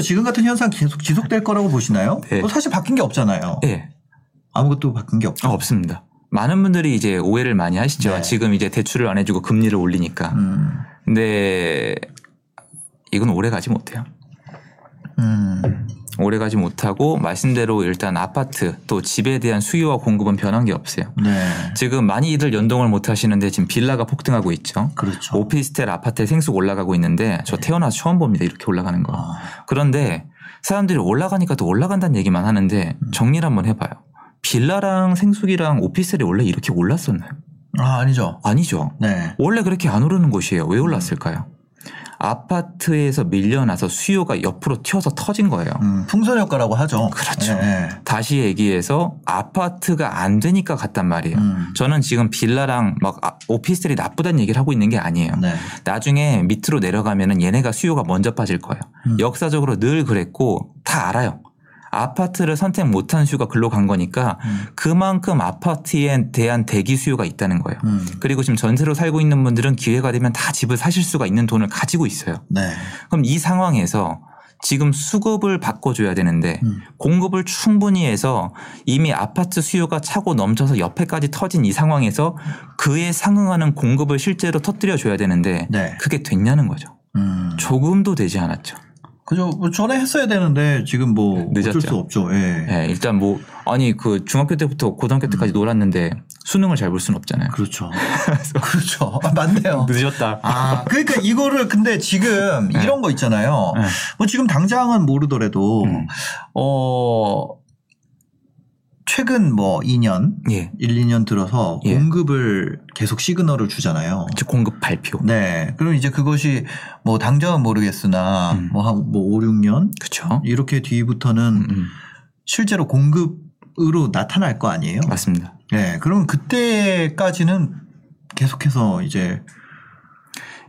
내년에도 지금 같은 현상 계속 지속될 거라고 보시나요? 네. 뭐 사실 바뀐 게 없잖아요. 예. 아무것도 바뀐 게 없죠. 아, 없습니다. 많은 분들이 이제 오해를 많이 하시죠. 네. 지금 이제 대출을 안 해주고 금리를 올리니까. 음, 근데 이건 오래 가지 못해요. 음, 오래 가지 못하고 말씀대로 일단 아파트 또 집에 대한 수요와 공급은 변한 게 없어요. 네, 지금 많이들 연동을 못 하시는데 지금 빌라가 폭등하고 있죠. 그렇죠. 오피스텔 아파트의 생수 올라가고 있는데 저 태어나서 처음 봅니다. 이렇게 올라가는 거. 아, 그런데 사람들이 올라가니까 또 올라간다는 얘기만 하는데 정리를 한번 해봐요. 빌라랑 생수기랑 오피스텔이 원래 이렇게 올랐었나요? 아, 아니죠. 아니죠. 네, 원래 그렇게 안 오르는 곳이에요. 왜 올랐을까요? 아파트에서 밀려나서 수요가 옆으로 튀어서 터진 거예요. 음, 풍선 효과라고 하죠. 그렇죠. 네, 다시 얘기해서 아파트가 안 되니까 갔단 말이에요. 음, 저는 지금 빌라랑 막 아- 오피스텔이 나쁘다는 얘기를 하고 있는 게 아니에요. 네, 나중에 밑으로 내려가면은 얘네가 수요가 먼저 빠질 거예요. 음. 역사적으로 늘 그랬고 다 알아요. 아파트를 선택 못한 수요가 글로 간 거니까 음, 그만큼 아파트에 대한 대기 수요가 있다는 거예요. 음, 그리고 지금 전세로 살고 있는 분들은 기회가 되면 다 집을 사실 수가 있는 돈을 가지고 있어요. 네, 그럼 이 상황에서 지금 수급을 바꿔줘야 되는데 음, 공급을 충분히 해서 이미 아파트 수요가 차고 넘쳐서 옆에까지 터진 이 상황에서 그에 상응하는 공급을 실제로 터뜨려 줘야 되는데 네, 그게 됐냐는 거죠. 음, 조금도 되지 않았죠. 그죠. 뭐 전에 했어야 되는데 지금 뭐 어쩔 늦었죠. 수 없죠. 예. 예, 일단 뭐 아니 그 중학교 때부터 고등학교 때까지 놀았는데 수능을 잘 볼 수는 없잖아요. 그렇죠. 그렇죠. 아, 맞네요. 늦었다. 아, 그러니까 이거를 근데 지금 네. 이런 거 있잖아요. 네. 뭐 지금 당장은 모르더라도 음. 어 최근 뭐 2년, 예. 1, 2년 들어서 예. 공급을 계속 시그널을 주잖아요. 즉 공급 발표. 네. 그럼 이제 그것이 뭐 당장은 모르겠으나 음. 뭐한뭐 5, 6년 그렇죠. 이렇게 뒤부터는 음, 음. 실제로 공급으로 나타날 거 아니에요? 맞습니다. 네. 그럼 그때까지는 계속해서 이제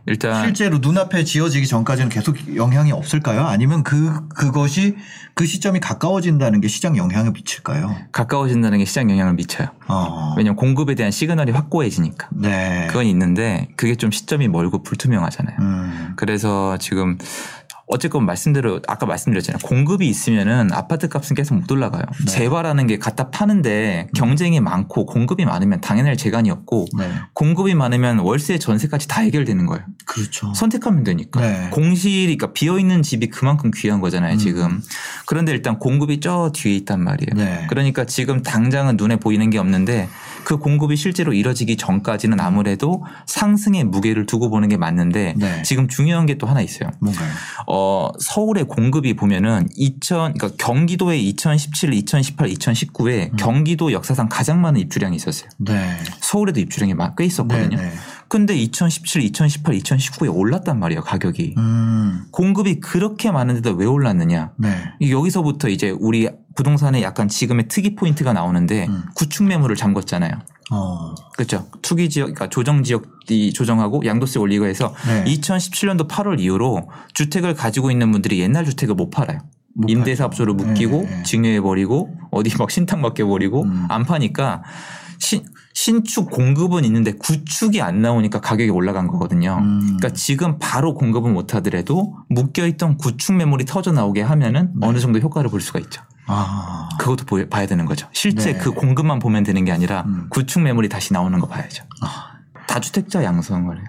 일단 실제로 눈앞에 지어지기 전까지는 계속 영향이 없을까요? 아니면 그 그것이 그 시점이 가까워진다는 게 시장 영향을 미칠까요? 가까워진다는 게 시장 영향을 미쳐요. 어. 왜냐하면 공급에 대한 시그널이 확고해지니까. 네. 그건 있는데 그게 좀 시점이 멀고 불투명하잖아요. 음. 그래서 지금 어쨌건 말씀대로 아까 말씀드렸잖아요. 공급이 있으면은 아파트 값은 계속 못 올라가요. 네. 재발하는 게 갖다 파는데 경쟁이 많고 공급이 많으면 당연할 재간이 없고 네. 공급이 많으면 월세 전세까지 다 해결되는 거예요. 그렇죠. 선택하면 되니까. 네. 공실이 그러니까 비어 있는 집이 그만큼 귀한 거잖아요, 음. 지금. 그런데 일단 공급이 저 뒤에 있단 말이에요. 네. 그러니까 지금 당장은 눈에 보이는 게 없는데 그 공급이 실제로 이뤄지기 전까지는 아무래도 상승의 무게를 두고 보는 게 맞는데 네. 지금 중요한 게 또 하나 있어요. 뭔가요? 어, 서울의 공급이 보면은 2000, 그러니까 경기도에 2017, 2018, 2019에 음. 경기도 역사상 가장 많은 입주량이 있었어요. 네. 서울에도 입주량이 막꽤 있었거든요. 네, 네. 근데 2017, 2018, 2019에 올랐단 말이에요, 가격이. 음. 공급이 그렇게 많은데도 왜 올랐느냐? 네. 여기서부터 이제 우리 부동산에 약간 지금의 특이 포인트가 나오는데 음. 구축 매물을 잠궜잖아요. 어. 그렇죠. 투기 지역, 그러니까 조정 지역이 조정하고 양도세 올리고 해서 네. 2017년도 8월 이후로 주택을 가지고 있는 분들이 옛날 주택을 못 팔아요. 못 임대사업소로 팔죠. 묶이고 네, 네. 증여해버리고 어디 막 신탁 맡겨버리고 음. 안 파니까 신, 신축 공급은 있는데 구축이 안 나오니까 가격이 올라간 거거든요. 음. 그러니까 지금 바로 공급은 못 하더라도 묶여있던 구축 매물이 터져 나오게 하면은 네. 어느 정도 효과를 볼 수가 있죠. 아. 그것도 보- 봐야 되는 거죠. 실제 네. 그 공급만 보면 되는 게 아니라 음. 구축 매물이 다시 나오는 거 봐야죠. 아. 다주택자 양성을 해요.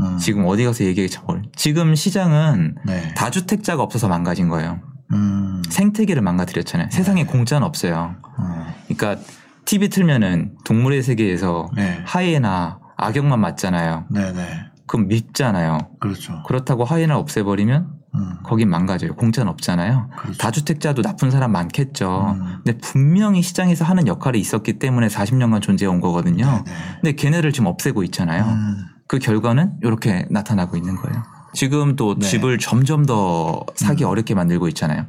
음. 지금 어디 가서 얘기하기 참 어려 지금 시장은 네. 다주택자가 없어서 망가진 거예요. 음. 생태계를 망가뜨렸잖아요. 세상에 공짜는 없어요. 어. 그러니까 TV 틀면은 동물의 세계에서 네. 하이에나 악역만 맞잖아요. 네, 네. 그럼 밉잖아요. 그렇죠. 그렇다고 하이에나 없애버리면 음. 거긴 망가져요. 공짜는 없잖아요. 그렇죠. 다주택자도 나쁜 사람 많겠죠. 음. 근데 분명히 시장에서 하는 역할이 있었기 때문에 40년간 존재해 온 거거든요. 네, 네. 근데 걔네를 지금 없애고 있잖아요. 음. 그 결과는 이렇게 나타나고 있는 거예요. 지금 또 네. 집을 점점 더 사기 어렵게 만들고 있잖아요.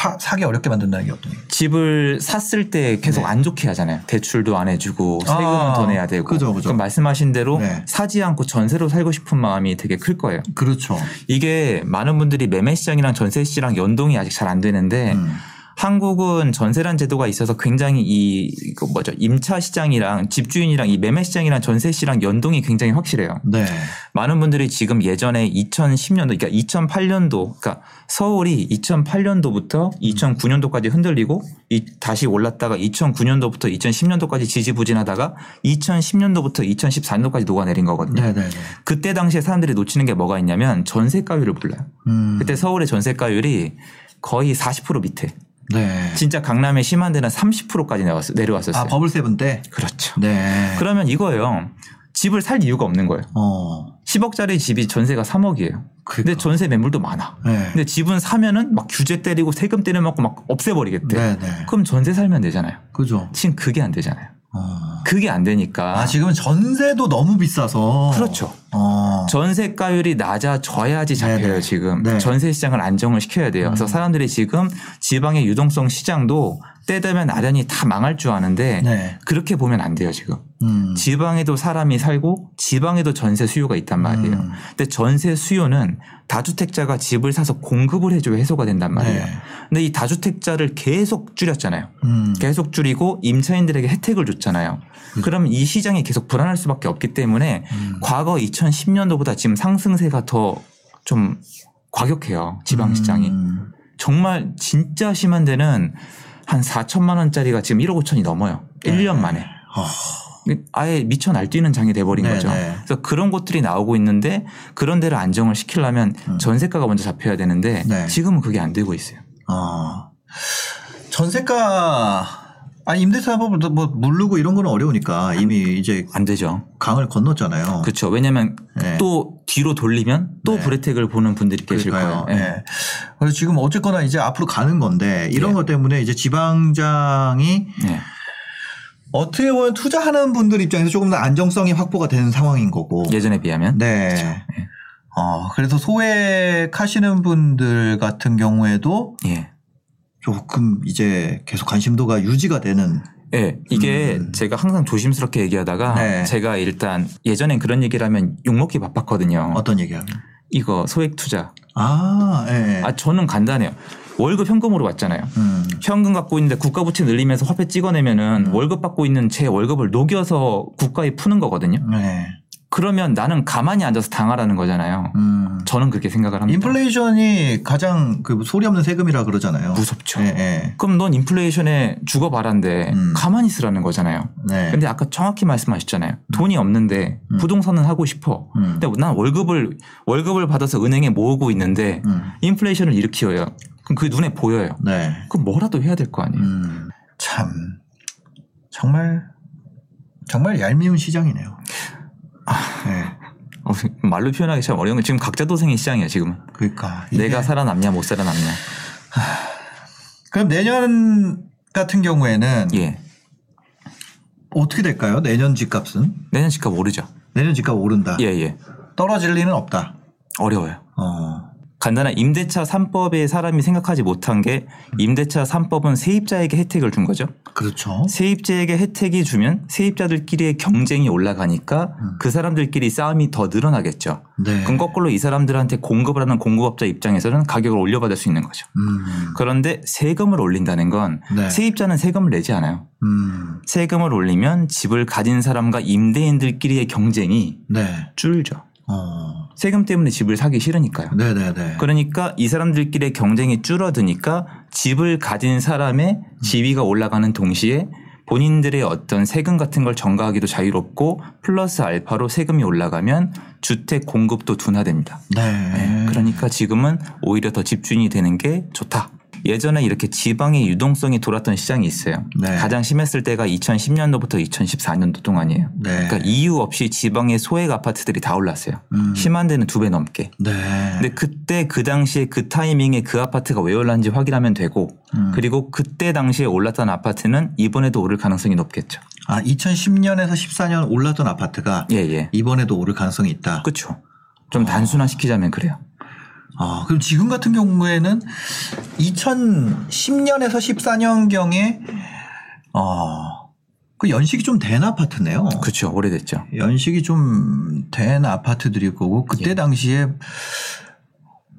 파, 사기 어렵게 만든다는 게 어떤? 집을 샀을 때 계속 네. 안 좋게 하잖아요. 대출도 안 해주고 세금은 아, 더 내야 되고. 그죠, 그죠. 럼 말씀하신 대로 네. 사지 않고 전세로 살고 싶은 마음이 되게 클 거예요. 그렇죠. 이게 많은 분들이 매매 시장이랑 전세 시장 연동이 아직 잘 안 되는데 음. 한국은 전세란 제도가 있어서 굉장히 이그 뭐죠 임차 시장이랑 집주인이랑 이 매매 시장이랑 전세 시장 연동이 굉장히 확실해요. 네. 많은 분들이 지금 예전에 2010년도 그러니까 2008년도 그러니까 서울이 2008년도부터 2009년도까지 흔들리고 이 다시 올랐다가 2009년도부터 2010년도까지 지지부진하다가 2010년도부터 2014년도까지 녹아내린 거거든요. 네, 네, 네. 그때 당시에 사람들이 놓치는 게 뭐가 있냐면 전세가율을 몰라요. 음. 그때 서울의 전세가율이 거의 40% 밑에. 네. 진짜 강남에 심한 데는 30%까지 내려왔, 내려왔었어요. 아, 버블 세븐 때? 그렇죠. 네. 그러면 이거예요. 집을 살 이유가 없는 거예요. 어. 10억짜리 집이 전세가 3억이에요. 근데 그러니까. 전세 매물도 많아. 네. 근데 집은 사면은 막 규제 때리고 세금 때려 맞고 막 없애버리겠대. 네, 네. 그럼 전세 살면 되잖아요. 그죠. 지금 그게 안 되잖아요. 어. 그게 안 되니까. 아, 지금 전세도 너무 비싸서. 그렇죠. 어. 전세가율이 낮아져야지 잡혀요 네네. 지금 네. 전세 시장을 안정을 시켜야 돼요. 그래서 음. 사람들이 지금 지방의 유동성 시장도 때 되면 나란히 다 망할 줄 아는데 네. 그렇게 보면 안 돼요 지금. 음. 지방에도 사람이 살고 지방에도 전세 수요가 있단 말이에요. 음. 근데 전세 수요는 다주택자가 집을 사서 공급을 해줘야 해소가 된단 말이에요. 네. 근데 이 다주택자를 계속 줄였잖아요. 음. 계속 줄이고 임차인들에게 혜택을 줬잖아요. 그러면 이 시장이 계속 불안할 수밖에 없기 때문에 음. 과거 2010년도보다 지금 상승세가 더 좀 과격해요. 지방 시장이. 음. 정말 진짜 심한 데는 한 4천만 원짜리가 지금 1억 5천이 넘어요. 네. 1년 만에. 어. 아예 미쳐 날뛰는 장이 돼버린 네, 거죠. 네. 그래서 그런 곳들이 나오고 있는데 그런 데를 안정을 시키려면 전세가가 먼저 잡혀야 되는데 음. 네. 지금은 그게 안 되고 있어요. 어. 전세가 아니 임대차 법을 뭐 물르고 이런 거는 어려우니까 이미 이제 안 되죠. 강을 건넜잖아요. 그렇죠. 왜냐하면 네. 또 뒤로 돌리면 또 네. 불혜택을 보는 분들이 계실 그러니까요. 거예요. 예. 예. 그래서 지금 어쨌거나 이제 앞으로 가는 건데 이런 예. 것 때문에 이제 지방장이 네. 어떻게 보면 투자하는 분들 입장에서 조금 더 안정성이 확보가 되는 상황인 거고. 예전에 비하면 네. 예. 어, 그래서 소액하시는 분들 같은 경우에도 예. 조금 이제 계속 관심도가 유지가 되는. 예, 이게 음. 제가 항상 조심스럽게 얘기하다가 네. 제가 일단 예전엔 그런 얘기를 하면 욕먹기 바빴거든요. 어떤 얘기야? 이거 소액 투자. 아, 예. 아, 저는 간단해요. 월급 현금으로 받잖아요. 음. 현금 갖고 있는데 국가 부채 늘리면서 화폐 찍어내면은 음. 월급 받고 있는 제 월급을 녹여서 국가에 푸는 거거든요. 네. 그러면 나는 가만히 앉아서 당하라는 거잖아요. 음. 저는 그렇게 생각을 합니다. 인플레이션이 가장 그 소리 없는 세금이라 그러잖아요. 무섭죠. 예, 예. 그럼 넌 인플레이션에 죽어봐란데 음. 가만히 있으라는 거잖아요. 네. 근데 아까 정확히 말씀하셨잖아요. 돈이 없는데 음. 부동산은 하고 싶어. 음. 근데 난 월급을 월급을 받아서 은행에 모으고 있는데 음. 인플레이션을 일으켜요. 그럼 그게 눈에 보여요. 네. 그럼 뭐라도 해야 될 거 아니에요. 음. 참 정말 정말 얄미운 시장이네요. 네. 어, 말로 표현하기 참 어려운 게 지금 각자 도생의 시장이에요. 지금 그러니까 내가 살아남냐 못 살아남냐. 그럼 내년 같은 경우에는 예. 어떻게 될까요? 내년 집값은 내년 집값 오르죠. 내년 집값 오른다. 예, 예. 떨어질 리는 없다. 어려워요. 어. 간단한 임대차 3법에 사람이 생각하지 못한 게 임대차 3법은 세입자에게 혜택을 준 거죠. 그렇죠. 세입자에게 혜택이 주면 세입자들끼리의 경쟁이 올라가니까 음. 그 사람들끼리 싸움이 더 늘어나겠죠. 네. 그럼 거꾸로 이 사람들한테 공급을 하는 공급업자 입장에서는 가격을 올려받을 수 있는 거죠. 음. 그런데 세금을 올린다는 건 네. 세입자는 세금을 내지 않아요. 음. 세금을 올리면 집을 가진 사람과 임대인들끼리의 경쟁이 네. 줄죠. 어. 세금 때문에 집을 사기 싫으니까요. 네네네. 그러니까 이 사람들끼리의 경쟁이 줄어드니까 집을 가진 사람의 지위가 올라가는 동시에 본인들의 어떤 세금 같은 걸 전가하기도 자유롭고 플러스 알파로 세금이 올라가면 주택 공급도 둔화됩니다. 네. 네, 그러니까 지금은 오히려 더 집중이 되는 게 좋다. 예전에 이렇게 지방의 유동성이 돌았던 시장이 있어요. 네. 가장 심했을 때가 2010년도부터 2014년도 동안이에요. 네. 그러니까 이유 없이 지방의 소액 아파트들이 다 올랐어요. 음. 심한 데는 두 배 넘게. 네. 근데 그때 그 당시에 그 타이밍에 그 아파트가 왜 올랐는지 확인하면 되고 음. 그리고 그때 당시에 올랐던 아파트는 이번에도 오를 가능성이 높겠죠. 아 2010년에서 14년 올랐던 아파트가 예, 예. 이번에도 오를 가능성이 있다. 그렇죠. 좀 단순화시키자면 그래요. 아, 그럼 지금 같은 경우에는 2010년에서 14년경에 어, 그 연식이 좀 된 아파트네요. 그렇죠. 오래됐죠. 연식이 좀 된 아파트들일 거고 그때 예. 당시에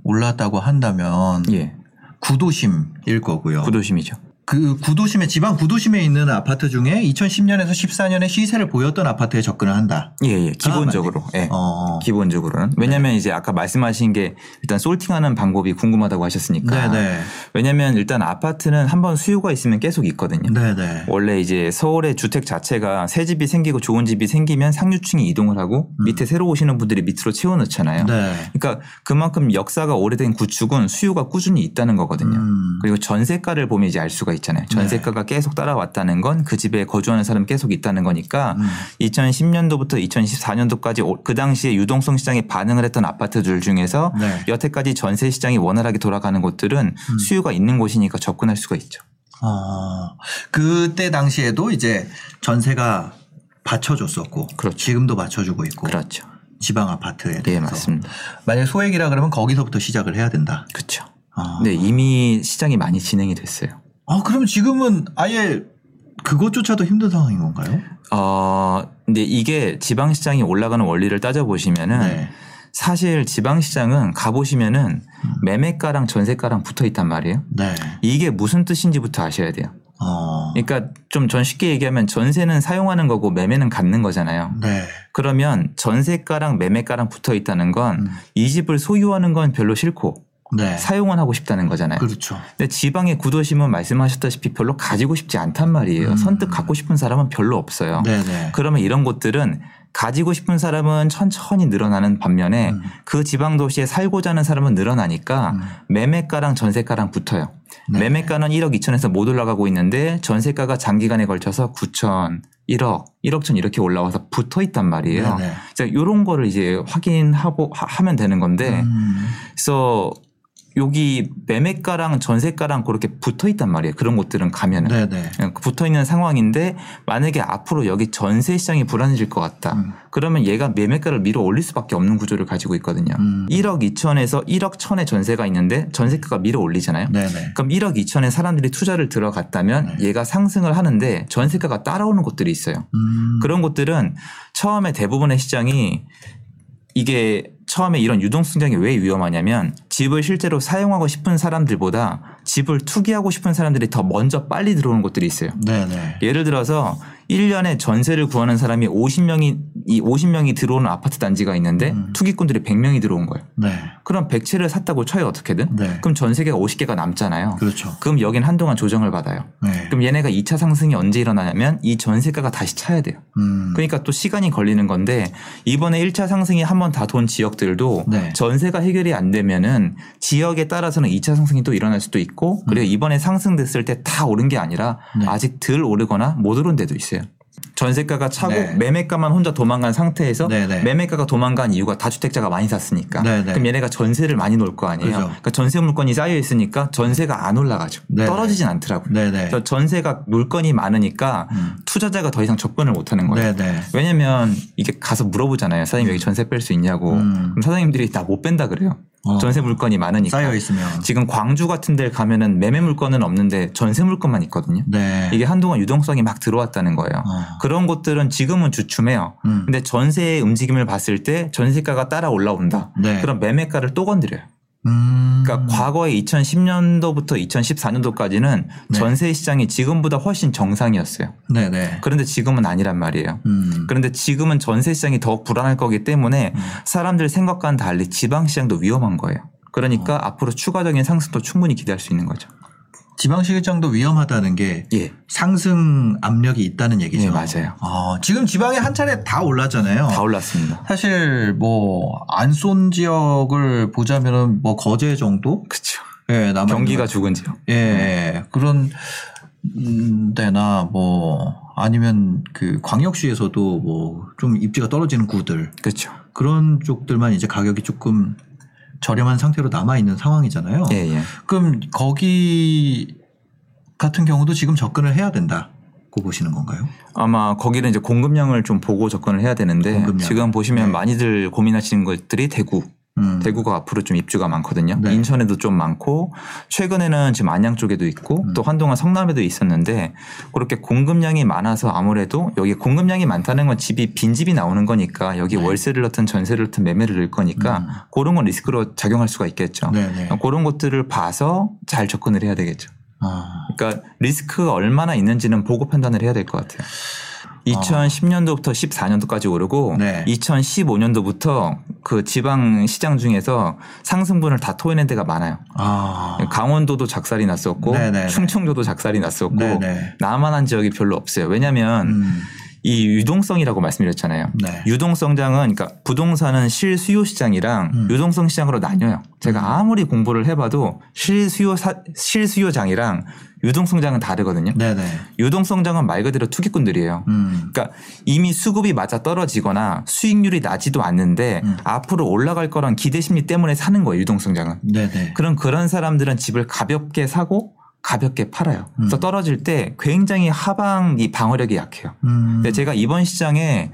올랐다고 한다면 예. 구도심일 거고요. 구도심이죠. 그 구도심에 지방 구도심에 있는 아파트 중에 2010년에서 14년에 시세를 보였던 아파트에 접근을 한다. 예, 예. 기본적으로. 예. 어. 기본적으로는. 왜냐면 이제 아까 말씀하신 게 일단 솔팅하는 방법이 궁금하다고 하셨으니까. 네네. 왜냐면 일단 아파트는 한번 수요가 있으면 계속 있거든요. 네네. 원래 이제 서울의 주택 자체가 새 집이 생기고 좋은 집이 생기면 상류층이 이동을 하고 밑에 새로 오시는 분들이 밑으로 채워 넣잖아요. 음. 네. 그러니까 그만큼 역사가 오래된 구축은 수요가 꾸준히 있다는 거거든요. 음. 그리고 전세가를 보면 이제 알 수가 있 잖아요. 전세가가 계속 따라왔다는 건 그 집에 거주하는 사람이 계속 있다는 거니까 음. 2010년도부터 2014년도까지 그 당시에 유동성 시장에 반응을 했던 아파트들 중에서 네. 음. 여태까지 전세 시장이 원활하게 돌아가는 곳들은 수요가 있는 곳이니까 접근할 수가 있죠. 어, 그때 당시에도 이제 전세가 받쳐줬었고 그렇죠. 지금도 받쳐주고 있고 그렇죠. 지방 아파트에 네, 대해서 맞습니다. 만약 소액이라 그러면 거기서부터 시작을 해야 된다. 그렇죠. 아. 네, 이미 시장이 많이 진행이 됐어요. 아 그럼 지금은 아예 그것조차도 힘든 상황인 건가요? 어, 근데 이게 지방 시장이 올라가는 원리를 따져 보시면은 네. 사실 지방 시장은 가 보시면은 매매가랑 전세가랑 붙어 있단 말이에요. 네. 이게 무슨 뜻인지부터 아셔야 돼요. 어. 그러니까 좀 전 쉽게 얘기하면 전세는 사용하는 거고 매매는 갖는 거잖아요. 네. 그러면 전세가랑 매매가랑 붙어 있다는 건이 음. 집을 소유하는 건 별로 싫고 네. 사용은 하고 싶다는 거잖아요. 그렇죠. 근데 지방의 구도심은 말씀하셨다시피 별로 가지고 싶지 않단 말이에요. 음. 선뜻 갖고 싶은 사람은 별로 없어요. 네네. 그러면 이런 곳들은 가지고 싶은 사람은 천천히 늘어나는 반면에 음. 그 지방 도시에 살고자 하는 사람은 늘어나니까 음. 매매가랑 전세가랑 붙어요. 네. 매매가는 1억 2천에서 못 올라가고 있는데 전세가가 장기간에 걸쳐서 9천, 1억, 1억 천 이렇게 올라와서 붙어 있단 말이에요. 네네. 이런 거를 이제 확인하고 하- 하면 되는 건데 음. 그래서 여기 매매가랑 전세가랑 그렇게 붙어 있단 말이에요. 그런 곳들은 가면은. 네네. 붙어 있는 상황인데 만약에 앞으로 여기 전세 시장이 불안해질 것 같다. 음. 그러면 얘가 매매가를 밀어 올릴 수밖에 없는 구조를 가지고 있거든요. 음. 1억 2천에서 1억 1천의 전세가 있는데 전세가가 밀어 올리잖아요. 네네. 그럼 1억 2천에 사람들이 투자를 들어갔다면 네. 얘가 상승을 하는데 전세가가 따라오는 곳들이 있어요. 음. 그런 곳들은 처음에 대부분의 시장이 이게 처음에 이런 유동성장이 왜 위험하냐면 집을 실제로 사용하고 싶은 사람들보다 집을 투기하고 싶은 사람들이 더 먼저 빨리 들어오는 곳들이 있어요. 네네. 예를 들어서 1년에 전세를 구하는 사람이 50명이 이 50명이 들어오는 아파트 단지가 있는데 음. 투기꾼들이 100명이 들어온 거예요. 네. 그럼 100채를 샀다고 쳐요 어떻게든. 네. 그럼 전 세계가 50개가 남잖아요. 그렇죠. 그럼 여긴 한동안 조정을 받아요. 네. 그럼 얘네가 2차 상승이 언제 일어나냐면 이 전세가가 다시 차야 돼요. 음. 그러니까 또 시간이 걸리는 건데 이번에 1차 상승이 한 번 다 돈 지역들도 네. 전세가 해결이 안 되면은 지역에 따라서는 2차 상승이 또 일어날 수도 있고 그리고 이번에 상승됐을 때 다 오른 게 아니라 음. 네. 아직 덜 오르거나 못 오른 데도 있어요. 전세가가 차고 네. 매매가만 혼자 도망간 상태에서 네, 네. 매매가가 도망간 이유가 다주택자가 많이 샀으니까 네, 네. 그럼 얘네가 전세를 많이 놓을 거 아니에요. 그죠. 그러니까 전세 물건이 쌓여 있으니까 전세가 안 올라가죠. 네, 떨어지진 않더라고요. 네네. 그래서 전세가 물건이 많으니까 음. 투자자가 더 이상 접근을 못 하는 거예요. 네네. 왜냐면 이게 가서 물어보잖아요. 사장님 여기 전세 뺄 수 있냐고. 음. 그럼 사장님들이 다못 뺀다 그래요. 어. 전세 물건이 많으니까. 쌓여 있으면. 지금 광주 같은 데 가면은 매매 물건은 없는데 전세 물건만 있거든요. 네. 이게 한동안 유동성이 막 들어왔다는 거예요. 어. 그런 곳들은 지금은 주춤해요. 음. 근데 전세의 움직임을 봤을 때 전세가가 따라 올라온다. 네. 그럼 매매가를 또 건드려요. 음. 그러니까 과거에 2010년도부터 2014년도까지는 네. 전세 시장이 지금보다 훨씬 정상이었어요. 네네. 그런데 지금은 아니란 말이에요. 음. 그런데 지금은 전세 시장이 더 불안할 거기 때문에 사람들 생각과는 달리 지방 시장도 위험한 거예요. 그러니까 어. 앞으로 추가적인 상승도 충분히 기대할 수 있는 거죠. 지방시장도 위험하다는 게 예. 상승 압력이 있다는 얘기죠. 예, 맞아요. 어, 지금 지방에 한 차례 다 올랐잖아요. 다 올랐습니다. 사실 뭐 안쏜 지역을 보자면은 뭐 거제 정도? 그렇죠. 예, 경기가 죽은 지역. 예, 예. 그런 음, 데나 뭐 아니면 그 광역시에서도 뭐 좀 입지가 떨어지는 구들 그렇죠. 그런 쪽들만 이제 가격이 조금 저렴한 상태로 남아 있는 상황이잖아요. 예, 예. 그럼 거기 같은 경우도 지금 접근을 해야 된다. 보시는 건가요? 아마 거기는 이제 공급량을 좀 보고 접근을 해야 되는데 공급량. 지금 보시면 네. 많이들 고민하시는 것들이 대구, 음. 대구가 앞으로 좀 입주가 많거든요. 네. 인천에도 좀 많고 최근에는 지금 안양 쪽에도 있고 음. 또 한동안 성남에도 있었는데 그렇게 공급량이 많아서 아무래도 여기 공급량이 많다는 건 집이 빈 집이 나오는 거니까 여기 네. 월세를 넣든 전세를 넣든 매매를 넣을 거니까 음. 그런 건 리스크로 작용할 수가 있겠죠. 네네. 그런 것들을 봐서 잘 접근을 해야 되겠죠. 아. 그러니까 리스크가 얼마나 있는지는 보고 판단을 해야 될 것 같아요. 2010년도부터 14년도까지 오르고 네. 2015년도부터 그 지방 시장 중에서 상승분을 다 토해낸 데가 많아요. 아. 강원도도 작살이 났었고 네네네. 충청도도 작살이 났었고 네네. 남한한 지역이 별로 없어요. 왜냐하면 음. 이 유동성이라고 말씀드렸잖아요. 네. 유동성장은 그러니까 부동산은 실수요 시장이랑 음. 유동성 시장으로 나뉘어요. 제가 아무리 공부를 해봐도 실수요 사- 실수요장이랑 유동성장은 다르거든요. 네네. 유동성장은 말 그대로 투기꾼들이에요. 음. 그러니까 이미 수급이 맞아 떨어지거나 수익률이 나지도 않는데 음. 앞으로 올라갈 거란 기대 심리 때문에 사는 거예요. 유동성장은. 네네. 그럼 그런 사람들은 집을 가볍게 사고 가볍게 팔아요. 그래서 음. 떨어질 때 굉장히 하방 이 방어력이 약해요. 음. 근데 제가 이번 시장에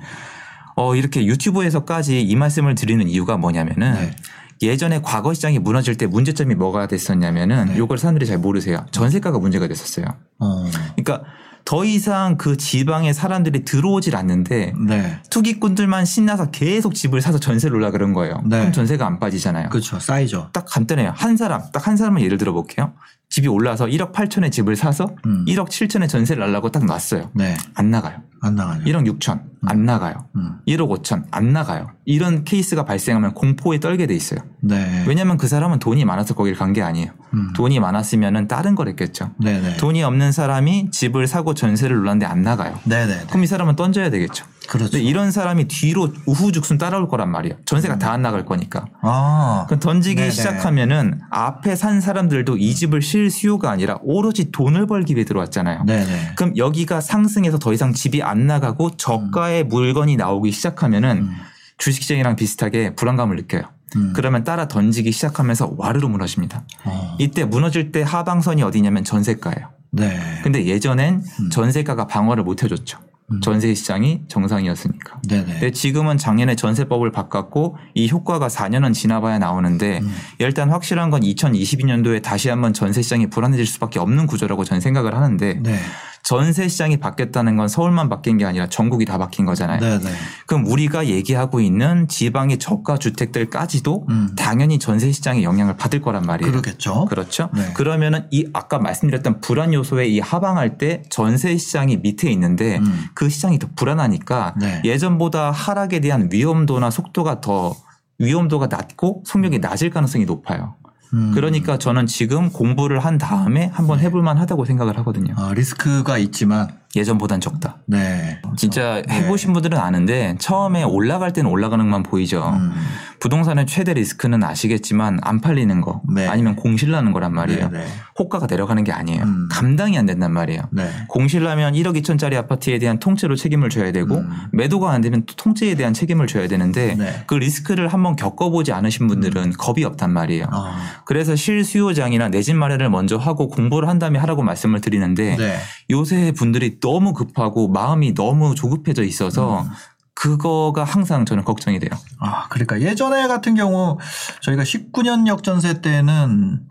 어 이렇게 유튜브에서까지 이 말씀을 드리는 이유가 뭐냐면은 네. 예전에 과거 시장이 무너질 때 문제점이 뭐가 됐었냐면은 네. 요걸 사람들이 잘 모르세요. 전세가가 문제가 됐었어요. 어. 그러니까 더 이상 그 지방에 사람들이 들어오질 않는데 네. 투기꾼들만 신나서 계속 집을 사서 전세를 놀라 그런 거예요. 네. 그럼 전세가 안 빠지잖아요. 그렇죠. 쌓이죠. 딱 간단해요. 한 사람, 딱 한 사람을 예를 들어 볼게요. 집이 올라서 1억 8천에 집을 사서 음. 1억 7천에 전세를 놀라고 딱 놨어요. 네. 안 나가요. 안 나가죠. 1억 6천 안 나가요. 음. 1억 5천 안 나가요. 이런 케이스가 발생하면 공포에 떨게 돼 있어요. 네. 왜냐하면 그 사람은 돈이 많아서 거기를 간게 아니에요. 음. 돈이 많았으면은 다른 걸 했겠죠. 네네. 돈이 없는 사람이 집을 사고 전세를 놀랐는데 안 나가요. 네네. 그럼 이 사람은 던져야 되겠죠. 그렇죠. 이런 사람이 뒤로 우후죽순 따라올 거란 말이에요. 전세가 다안 나갈 거니까. 아. 그 던지기 네네. 시작하면은 앞에 산 사람들도 이 집을 실 수요가 아니라 오로지 돈을 벌기 위해 들어왔잖아요. 네네. 그럼 여기가 상승해서 더 이상 집이 안 나가고 저가의 물건이 나오기 시작하면은 음. 주식시장이랑 비슷하게 불안감을 느껴요. 음. 그러면 따라 던지기 시작하면서 와르르 무너집니다. 어. 이때 무너질 때 하방선이 어디냐면 전세가예요. 네. 근데 예전엔 음. 전세가가 방어를 못 해줬죠. 음. 전세 시장이 정상이었으니까. 네네. 근데 지금은 작년에 전세법을 바꿨고 이 효과가 4년은 지나봐야 나오는데 음. 일단 확실한 건 2022년도에 다시 한번 전세 시장이 불안해질 수밖에 없는 구조라고 저는 생각을 하는데 네. 전세 시장이 바뀌었다는 건 서울만 바뀐 게 아니라 전국이 다 바뀐 거잖아요. 네네. 그럼 우리가 얘기하고 있는 지방의 저가 주택들까지도 음. 당연히 전세 시장의 영향을 받을 거란 말이에요. 그러겠죠. 그렇죠. 네. 그러면은 이 아까 말씀드렸던 불안 요소에 이 하방할 때 전세 시장이 밑에 있는데 음. 그 시장이 더 불안하니까 네. 예전보다 하락에 대한 위험도나 속도가 더 위험도가 낮고 속력이 낮을 가능성이 높아요. 음. 그러니까 저는 지금 공부를 한 다음에 한번 해볼 만 하다고 생각을 하거든요. 아, 리스크가 있지만 예전보단 적다. 네. 진짜 네. 해보신 분들은 아는데 처음에 올라갈 때는 올라가는 것만 보이죠. 음. 부동산의 최대 리스크는 아시겠지만 안 팔리는 거 네. 아니면 공실 나는 거란 말이에요. 네네. 호가가 내려가는 게 아니에요. 음. 감당이 안 된단 말이에요. 네. 공실나면 1억 2천짜리 아파트에 대한 통째로 책임을 져야 되고 음. 매도가 안 되면 또 통째에 대한 책임을 져야 되는데 네. 그 리스크를 한번 겪어보지 않으신 분들은 겁이 없단 말이에요. 아. 그래서 실수요장이나 내 집 마련을 먼저 하고 공부를 한 다음에 하라고 말씀을 드리는데 네. 요새 분들이 너무 급하고 마음이 너무 조급해져 있어서 음. 그거가 항상 저는 걱정이 돼요. 아, 그러니까 예전에 같은 경우 저희가 19년 역전세 때는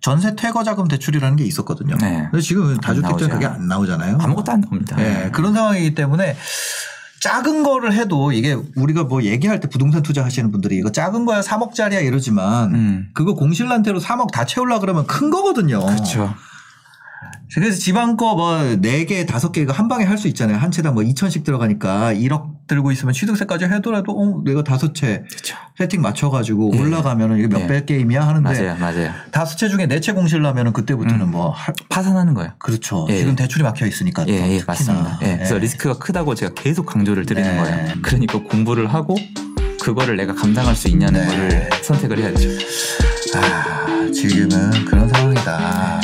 전세 퇴거 자금 대출이라는 게 있었거든요. 네. 근데 지금 다주택자는 나오죠. 그게 안 나오잖아요. 아무것도 안 나옵니다. 네, 그런 상황이기 때문에 작은 거를 해도 이게 우리가 뭐 얘기할 때 부동산 투자 하시는 분들이 이거 작은 거야 3억짜리야 이러지만 음. 그거 공실난태로 3억 다 채우려 그러면 큰 거거든요. 그렇죠. 그래서 지방 거 뭐 4개, 5개 이거 한 방에 할 수 있잖아요. 한 채당 뭐 2천씩 들어가니까 1억 들고 있으면 취득세까지 해더라도 어, 내가 다섯 채. 세팅 맞춰가지고 예. 올라가면은 이게 몇 예. 배 게임이야 하는데 맞아요, 맞아요. 다섯 채 중에 네 채 공실 나면은 그때부터는 음. 뭐 할- 파산하는 거예요. 그렇죠. 예. 지금 대출이 막혀 있으니까. 예, 또 예. 맞습니다. 예, 그래서 예. 리스크가 크다고 제가 계속 강조를 드리는 네. 거예요. 그러니까 공부를 하고 그거를 내가 감당할 수 있냐는 네. 거를 선택을 해야죠. 아, 지금은 그런 상황이다.